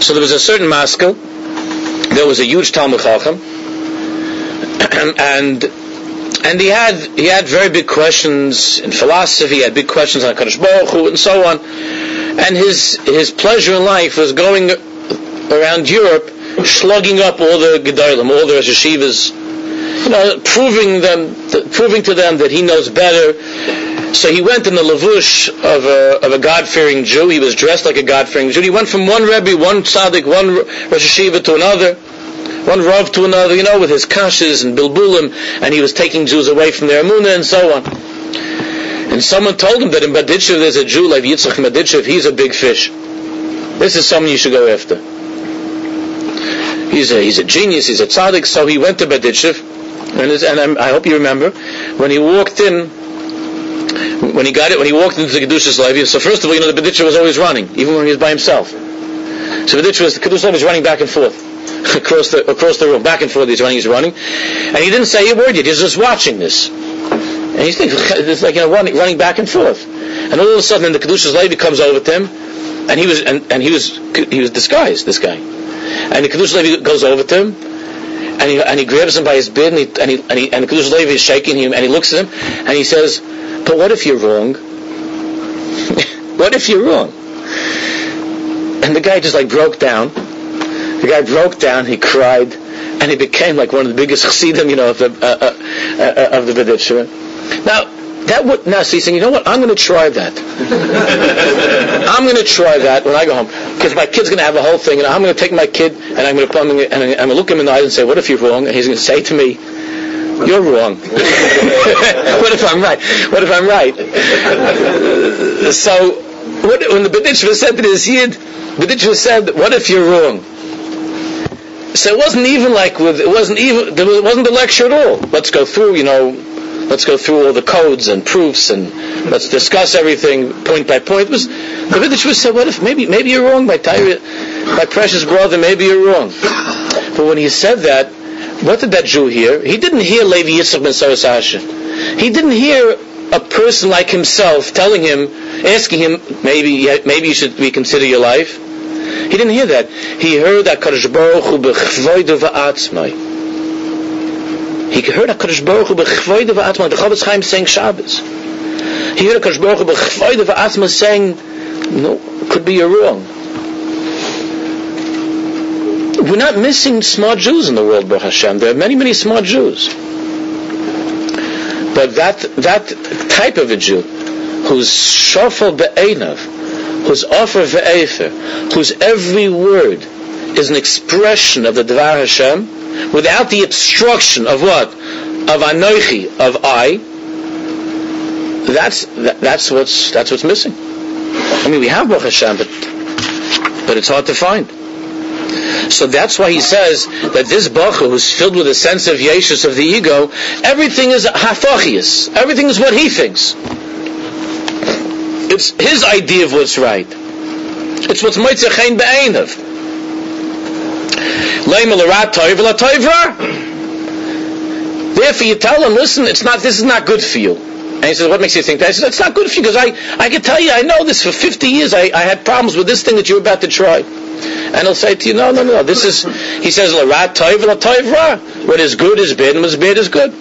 So there was a certain Maskil, there was a huge Talmud Chacham, and and he had he had very big questions in philosophy. He had big questions on Kadosh Baruch Hu and so on. And his his pleasure in life was going around Europe, slugging up all the gedolim, all the yeshivas, you know, proving them, proving to them that he knows better. So he went in the lavush of a, of a God-fearing Jew. He was dressed like a God-fearing Jew. He went from one Rebbe, one tzaddik, one Rosh Yeshiva to another, one Rav to another, you know, with his kashas and bilbulim, and he was taking Jews away from their emunah and so on. And someone told him that in Baditchev there's a Jew like Yitzchak Baditchev, he's a big fish. This is someone you should go after. He's a, he's a genius, he's a tzaddik, so he went to Baditchev, and, and i hope you remember, when he walked in, when he got it, when he walked into the Kedushas Levi, so first of all, you know, the Baditchev was always running, even when he was by himself. So Baditchev was, the Kedushas Levi was running back and forth. across the across the room, back and forth. He's running, he's running, and he didn't say a word yet. He's just watching this. And he's thinking, it's like you know, running, running back and forth. And all of a sudden, the Kedushas Levi comes over to him, and he was, and, and he was, he was disguised, this guy. And the Kedushas Levi goes over to him, and he, and he grabs him by his beard, and he, and, he, and, he, and the Kedushas Levi is shaking him, and he looks at him, and he says, but what if you're wrong? what if you're wrong? And the guy just like broke down. The guy broke down, he cried, and he became like one of the biggest chassidim, you know, of the, uh, uh, uh, of the B'divshira. Now, that would now so he's saying, you know what? I'm going to try that. I'm going to try that when I go home because my kid's going to have a whole thing, and I'm going to take my kid and I'm going to I'm going to, and I'm going to look him in the eyes and say, "What if you're wrong?" And he's going to say to me, "You're wrong." what if I'm right? What if I'm right? so what, when the B'ditchva said to this yid, B'ditchva said, "What if you're wrong?" So it wasn't even like with it wasn't even it wasn't a lecture at all. Let's go through, you know, let's go through all the codes and proofs and let's discuss everything point by point. It was the Viddish said, what if maybe maybe you're wrong, my Tyre, my precious brother, maybe you're wrong. But when he said that, what did that Jew hear? He didn't hear Levi Yitzchak ben Sarah Sasha. He didn't hear a person like himself telling him, asking him, maybe maybe you should reconsider your life. He didn't hear that. He heard that Kadosh Baruch Hu b'chvoidu v'atzmai. He heard a Kadosh Baruch Hu b'chvoide v'atma. The Chofetz Chaim saying Shabbos. He heard a Kadosh Baruch Hu b'chvoide v'atma saying, no, could be you're wrong. We're not missing smart Jews in the world, Baruch Hashem. There are many, many smart Jews. But that that type of a Jew, who's shofel be'enav, whose offer ve'efer, whose every word is an expression of the Dvar Hashem, without the obstruction of what? Of anoichi, of I. That's that, that's what's that's what's missing. I mean, we have Baruch Hashem, but but it's hard to find. So that's why he says that this Bacha, who's filled with a sense of Yeshus of the ego, everything is hafachias. Everything is what he thinks. It's his idea of what's right. It's what's mitzvah chayin be'einav. Therefore, you tell him, listen, it's not. This is not good for you. And he says, what makes you think that? I said, it's not good for you because I, I can tell you, I know this for 50 years. I, I had problems with this thing that you're about to try. And he'll say to you, no, no, no. This is, he says, What is good is bad, and what's bad is good.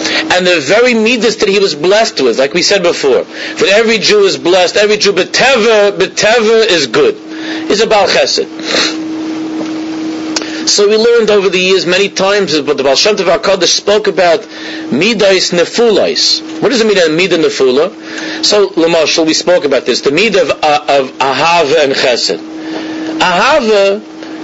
And the very midas that he was blessed with, like we said before, that every Jew is blessed, every Jew, beteva, beteva is good, is a Baal Chesed. So we learned over the years many times, but the Baal Shem Tov HaKadosh spoke about midas nefulais. What is the midah midah nefula? So, Lamashal, we spoke about this. The midah of, uh, of ahava and chesed. Ahava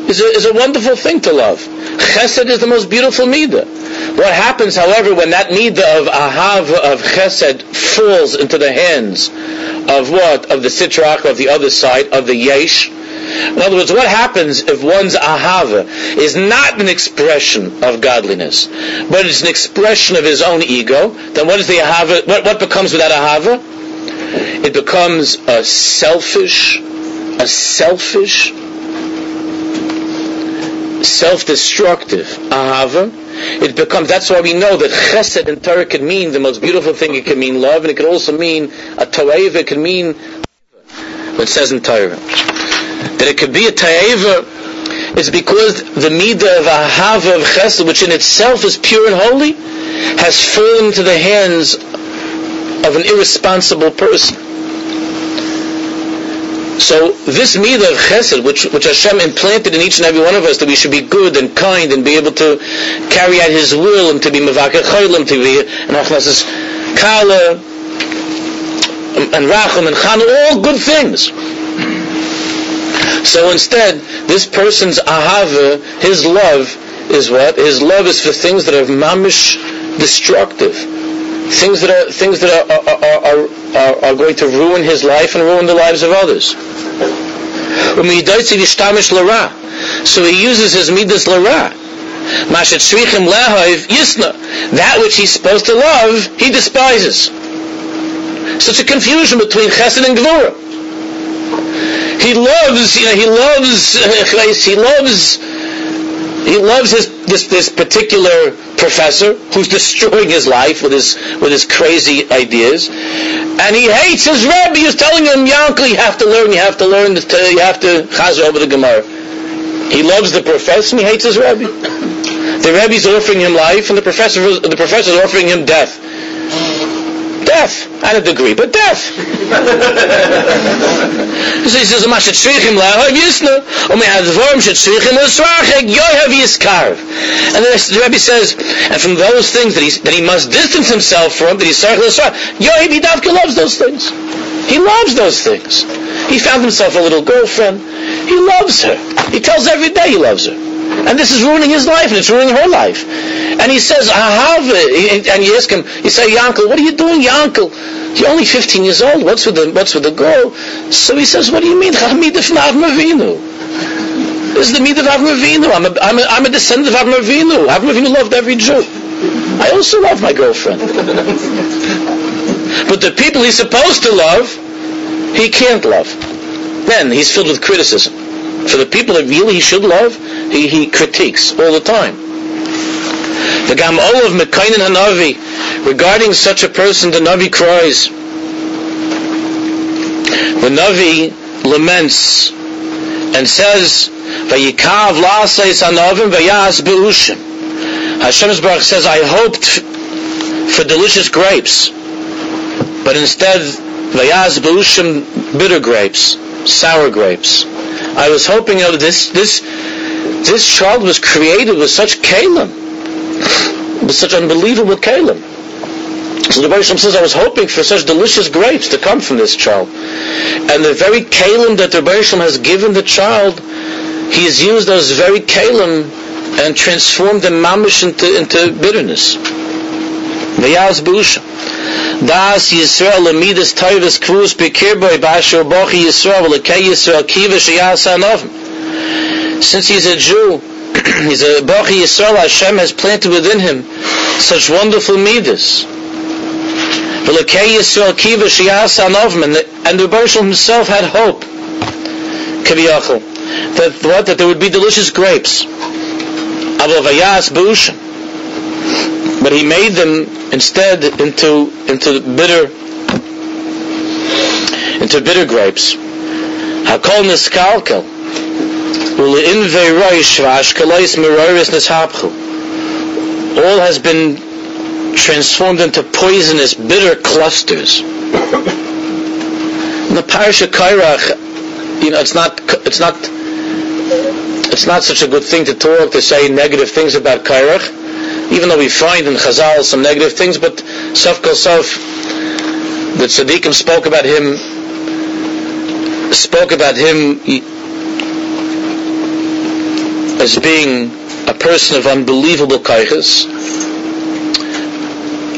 is a, is a wonderful thing to love. Chesed is the most beautiful midah. What happens, however, when that midah of ahav of chesed falls into the hands of what? Of the sitrach, of the other side, of the yesh. In other words, what happens if one's ahava is not an expression of godliness, but it's an expression of his own ego? Then what is the ahava? What, what becomes with that ahava? It becomes a selfish, a selfish, self-destructive ahava it becomes, that's why we know that chesed in Torah can mean the most beautiful thing, it can mean love, and it can also mean a toeva, it can mean what says in Torah. That it could be a toeva is because the midah of ahava of chesed, which in itself is pure and holy, has fallen into the hands of an irresponsible person. So this midah of chesed, which, which Hashem implanted in each and every one of us, that we should be good and kind and be able to carry out His will and to be mevakar chaylim, to be nachnas kala um, and racham and chan, all good things. So instead, this person's ahava, his love, is what? His love is for things that are mamish destructive things that are things that are are, are, are, going to ruin his life and ruin the lives of others. Um, so he uses his midas lara. That which he's supposed to love, he despises. Such a confusion between chesed and gvura. He loves, you know, he loves, he loves he loves his, this, this particular professor who's destroying his life with his, with his crazy ideas. And he hates his Rebbe who's telling him, Yankel, you have to learn, you have to learn, you have to chazar over the Gemara. He loves the professor and he hates his Rebbe. The Rebbe's offering him life and the professor, the professor's offering him death death, and a degree, but death. so he says, "Ma shetzrichim yisna, shetzrichim yiskarv." And then the Rebbe says, and from those things that he that he must distance himself from, that he's sarach l'srach, yidavka loves those things. He loves those things. He found himself a little girlfriend. He loves her. He tells every day he loves her. And this is ruining his life, and it's ruining her life. And he says, I have it." And you ask him, you say, Yankel, what are you doing, Yankel? You're only 15 years old. What's with the, what's with the girl? So he says, what do you mean? This is the Midah of Avram Avinu. I'm a, I'm, a, I'm a descendant of Avram Avinu. Avram Avinu loved every Jew. I also love my girlfriend. but the people he's supposed to love, he can't love. Then he's filled with criticism. For the people that really he should love, he, he critiques all the time. The Gam Hanavi, regarding such a person, the Navi cries. The Navi laments and says, Vayikav la'asais anavim vayas be'ushim. Hashem says, I hoped for delicious grapes, but instead, vayas be'ushim, bitter grapes, sour grapes. I was hoping, you know, this, this, this child was created with such kalim, with such unbelievable kalim. So the Baruch says, I was hoping for such delicious grapes to come from this child. And the very kalim that the Baruch has given the child, he has used those very kalim and transformed them mamish into, into bitterness. V'yaz busha. Das Yisrael lemidas toivus kvus bekirboy basho bochi Yisrael v'lekei Yisrael kiva sheyasa anovim. Since he's a Jew, he's a Bachi Yisrael, Hashem has planted within him such wonderful midas. Yisrael kiva and the Baruch himself had hope, that what that there would be delicious grapes, avavayas b'ushim, but he made them instead into into bitter into bitter grapes. Hakol niskalkel all has been transformed into poisonous, bitter clusters. In the parasha Kairach, you know, it's not, it's not, it's not such a good thing to talk to say negative things about Kairach, even though we find in Chazal some negative things. But Sof Kol Sof, the tzaddikim spoke about him, spoke about him as being a person of unbelievable kaiches.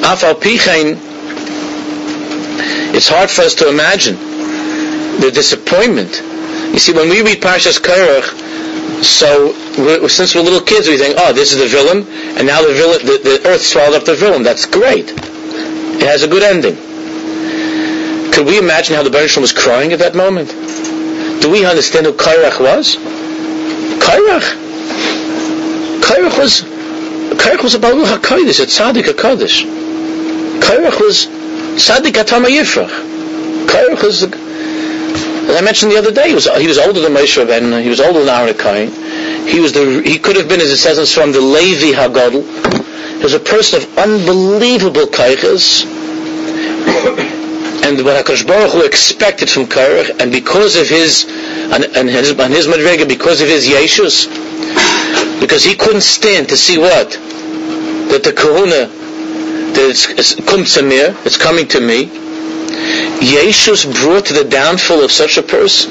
Afal Pichain, it's hard for us to imagine the disappointment. You see, when we read Parshas Kairach, so since we're little kids, we think, oh, this is the villain, and now the villain, the, the earth swallowed up the villain. That's great. It has a good ending. Could we imagine how the Baruch was crying at that moment? Do we understand who Kairach was? Kairach Kairach was Kairach was a Baruch HaKodesh, a Tzaddik HaKodesh. Kairach was Tzaddik Atama Yifrach. Kairach was, as I mentioned the other day, he was, he was older than Moshe Rabbeinu, he was older than Aaron Kain. He was the, he could have been, as it says from the Levi Hagadol. He was a person of unbelievable kaiches. and what HaKadosh Baruch Hu expected from Kairach, and because of his, and, and his, and his Madrega, because of his Yeshus, because he couldn't stand to see what? That the kahuna, that it's, it's kumtsamir, it's coming to me. Yeshus brought to the downfall of such a person.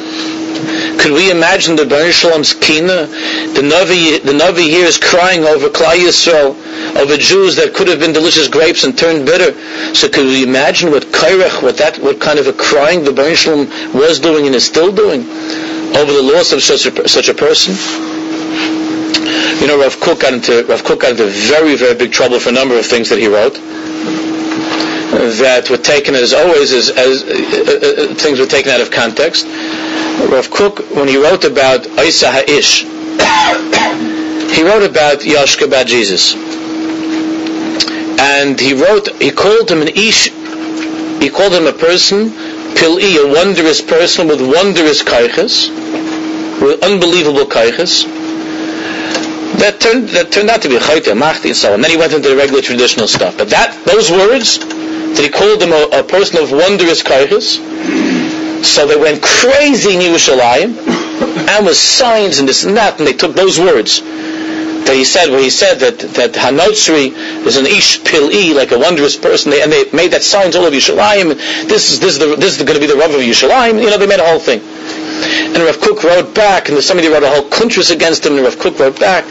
Could we imagine the Baruch Shalom's kina? The Navi, the Navi here is crying over Klai Yisrael, over Jews that could have been delicious grapes and turned bitter. So could we imagine what Kairach, what that, what kind of a crying the Baruch Shalom was doing and is still doing over the loss of such a, such a person? You know, Rav Kook got into Rav Kook got into very, very big trouble for a number of things that he wrote that were taken as always as, as uh, uh, things were taken out of context. Rav Kook, when he wrote about Isa Ha'ish, he wrote about Yashka, about Jesus. And he wrote, he called him an Ish, he called him a person, Pil'i, a wondrous person with wondrous kaiches, with unbelievable kaiches. That turned, that turned out to be Chayte, Machti, and so on. Then he went into the regular traditional stuff. But that, those words, that he called him a, a person of wondrous kaiches, so they went crazy in Yerushalayim, and with signs and this and that, and they took those words that he said, where he said that that Hanotzri is an ish pil'i, like a wondrous person, they, and they made that signs all over Yerushalayim. This is this is is going to be the Rav of Yerushalayim. You know, they made a whole thing. And Rav Kook wrote back, and somebody wrote a whole kuntras against him, and Rav Kook wrote back.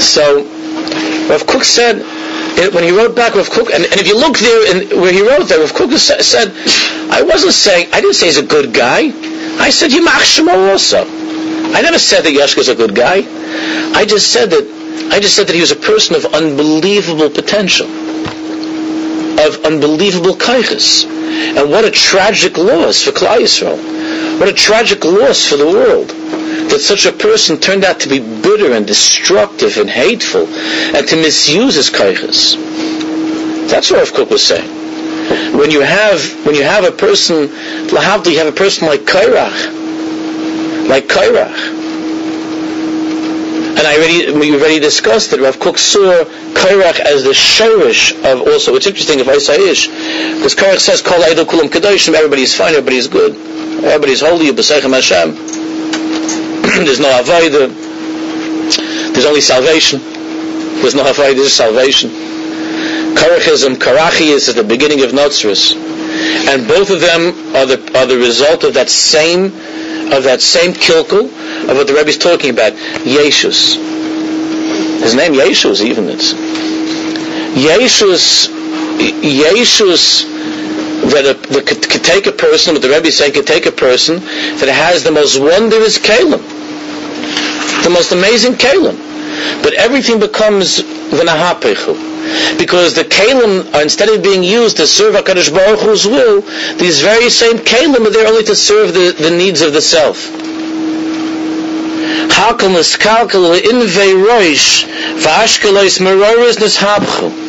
So Rav Kook said when he wrote back Rav Kook, and, and if you look there in, where he wrote that, Rav Kook said, I wasn't saying, I didn't say he's a good guy. I said Yimach Shema also. I never said that Yashka a good guy. I just said that, I just said that he was a person of unbelievable potential. Of unbelievable kaiches. And what a tragic loss for Klal Yisrael. What a tragic loss for the world that such a person turned out to be bitter and destructive and hateful and to misuse his kaiches. That's what Rav Kook was saying. When you have when you have a person, lahavdi, you have a person like Kairach, like Kairach. And I already, we already discussed that Rav Kook saw Kairach as the shirish of also, it's interesting if I say ish, because Kairach says, Kol Eidol Kulam Kedoshim, everybody's fine, everybody's good, everybody's holy, B'Seichem Hashem. there's no avodah. There's only salvation. There's no avodah, there's salvation. Karachism, Karachias is at the beginning of Notzrus. And both of them are the, are the result of that same, of that same kilkel of what the Rebbe is talking about. Yeshus. His name Yeshus even it's. Yeshus, Yeshus that, a, that could, could, take a person, what the Rebbe is saying, could take a person that has the most wondrous kalim the most amazing kalim. But everything becomes v'nahapechu. Because the kalim, are, instead of being used to serve HaKadosh Baruch Hu's will, these very same kalim are there only to serve the, the needs of the self. Hakal niskalkal invei roish v'ashkalois meroris nishabchu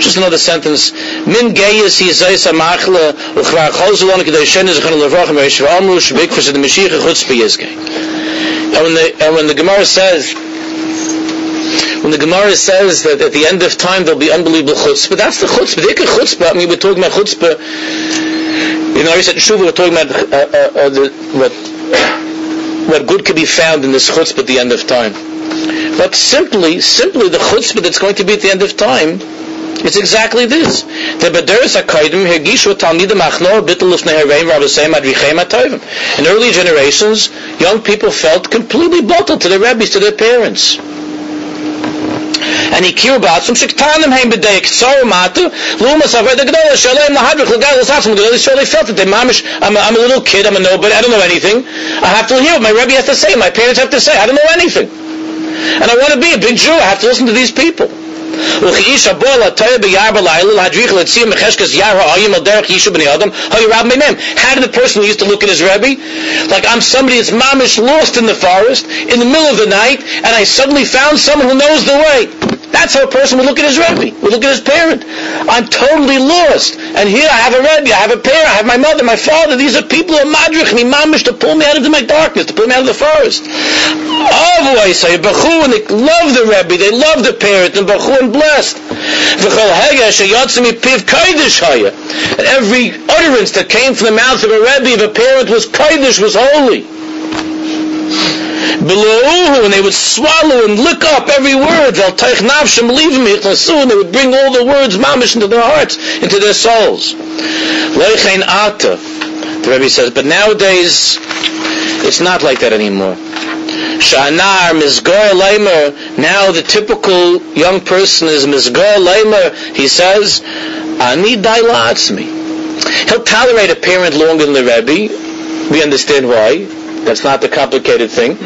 just another sentence min geyes hi zeis a machle u khvar khozel on kedai shene ze khana levach me shva amru shbek for the mashiach chutz beyeske and when the and when the gemara says when the Gemara says that at the end of time there'll be unbelievable chutzpah, that's the chutzpah. The chutzpah, I mean, we're talking about chutzpah. You know, I said Shuva, we're talking about uh, uh, uh, the, what, what good could be found in this chutzpah at the end of time. But simply, simply the chutzpah that's going to be at the end of time it's exactly this. The Talmidim Achno. In early generations, young people felt completely bottled to their rabbis, to their parents. And he killed ktsar matu lumas shalem lahadrich they felt that they mamish I'm a, I'm a little kid I'm a nobody I don't know anything I have to hear what my rabbi has to say my parents have to say I don't know anything and I want to be a big Jew I have to listen to these people וכאיש הבועל התויר ביער בלילה להדריך להציע מחשכס יער האיים על דרך ישו בני אדם היו רב מיניהם how did the person who used to look at his Rebbe like I'm somebody that's mamish lost in the forest in the middle of the night and I suddenly found someone who knows the way That's how a person would look at his Rebbe, would look at his parent. I'm totally lost. And here I have a Rebbe, I have a parent, I have my mother, my father. These are people who are madrich me, mamish, to pull me out of my darkness, to pull me out of the forest. And they love the Rebbe, they love the parent, and Bachu and blessed. And every utterance that came from the mouth of a Rebbe, of a parent, was Kaidish, was holy and they would swallow and lick up every word. They'll take leaving me and they would bring all the words mamish into their hearts, into their souls. Ata. The Rebbe says, but nowadays it's not like that anymore. Shanar Mizgar Leimer. Now the typical young person is Mizgar Leimer. He says, Ani me. He'll tolerate a parent longer than the Rebbe. We understand why. That's not the complicated thing.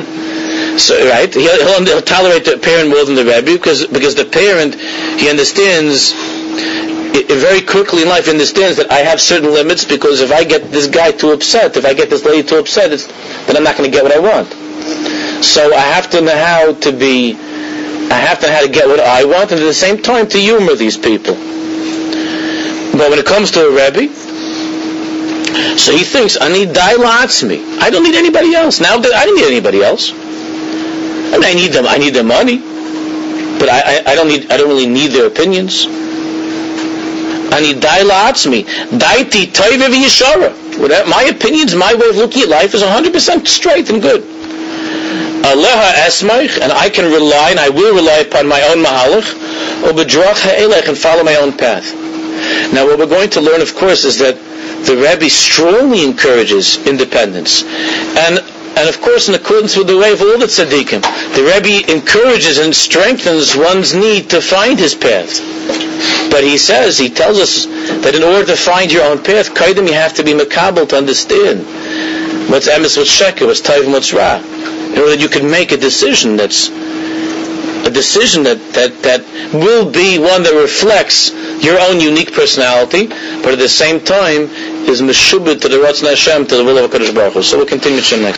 So, right? He'll, he'll, he'll, tolerate the parent more than the Rebbe because, because the parent, he understands it, it very quickly in life understands that I have certain limits because if I get this guy too upset, if I get this lady too upset, then I'm not going to get what I want. So I have to know how to be, I have to know how to get what I want and at the same time to humor these people. But when it comes to a Rebbe, so he thinks, I need me. I don't need anybody else. Now I don't need anybody else. I mean, I need them. I need their money, but I, I, I don't need. I don't really need their opinions. I need me. Daiti toive. My opinions, my way of looking at life is 100% straight and good. Aleha esmaich, and I can rely, and I will rely upon my own mahalach, or bedrach ha'elech, and follow my own path. Now, what we're going to learn, of course, is that the Rebbe strongly encourages independence. And and of course in accordance with the way of all the tzaddikim, the Rebbe encourages and strengthens one's need to find his path. But he says, he tells us that in order to find your own path, kaidim you have to be makabel to understand what's emes, what's sheker, what's tayv, what's ra. In order that you can make a decision that's a decision that, that, that will be one that reflects your own unique personality, but at the same time is meshubit to the Ratzon Hashem, to the will of HaKadosh Baruch Hu. So we'll continue to next.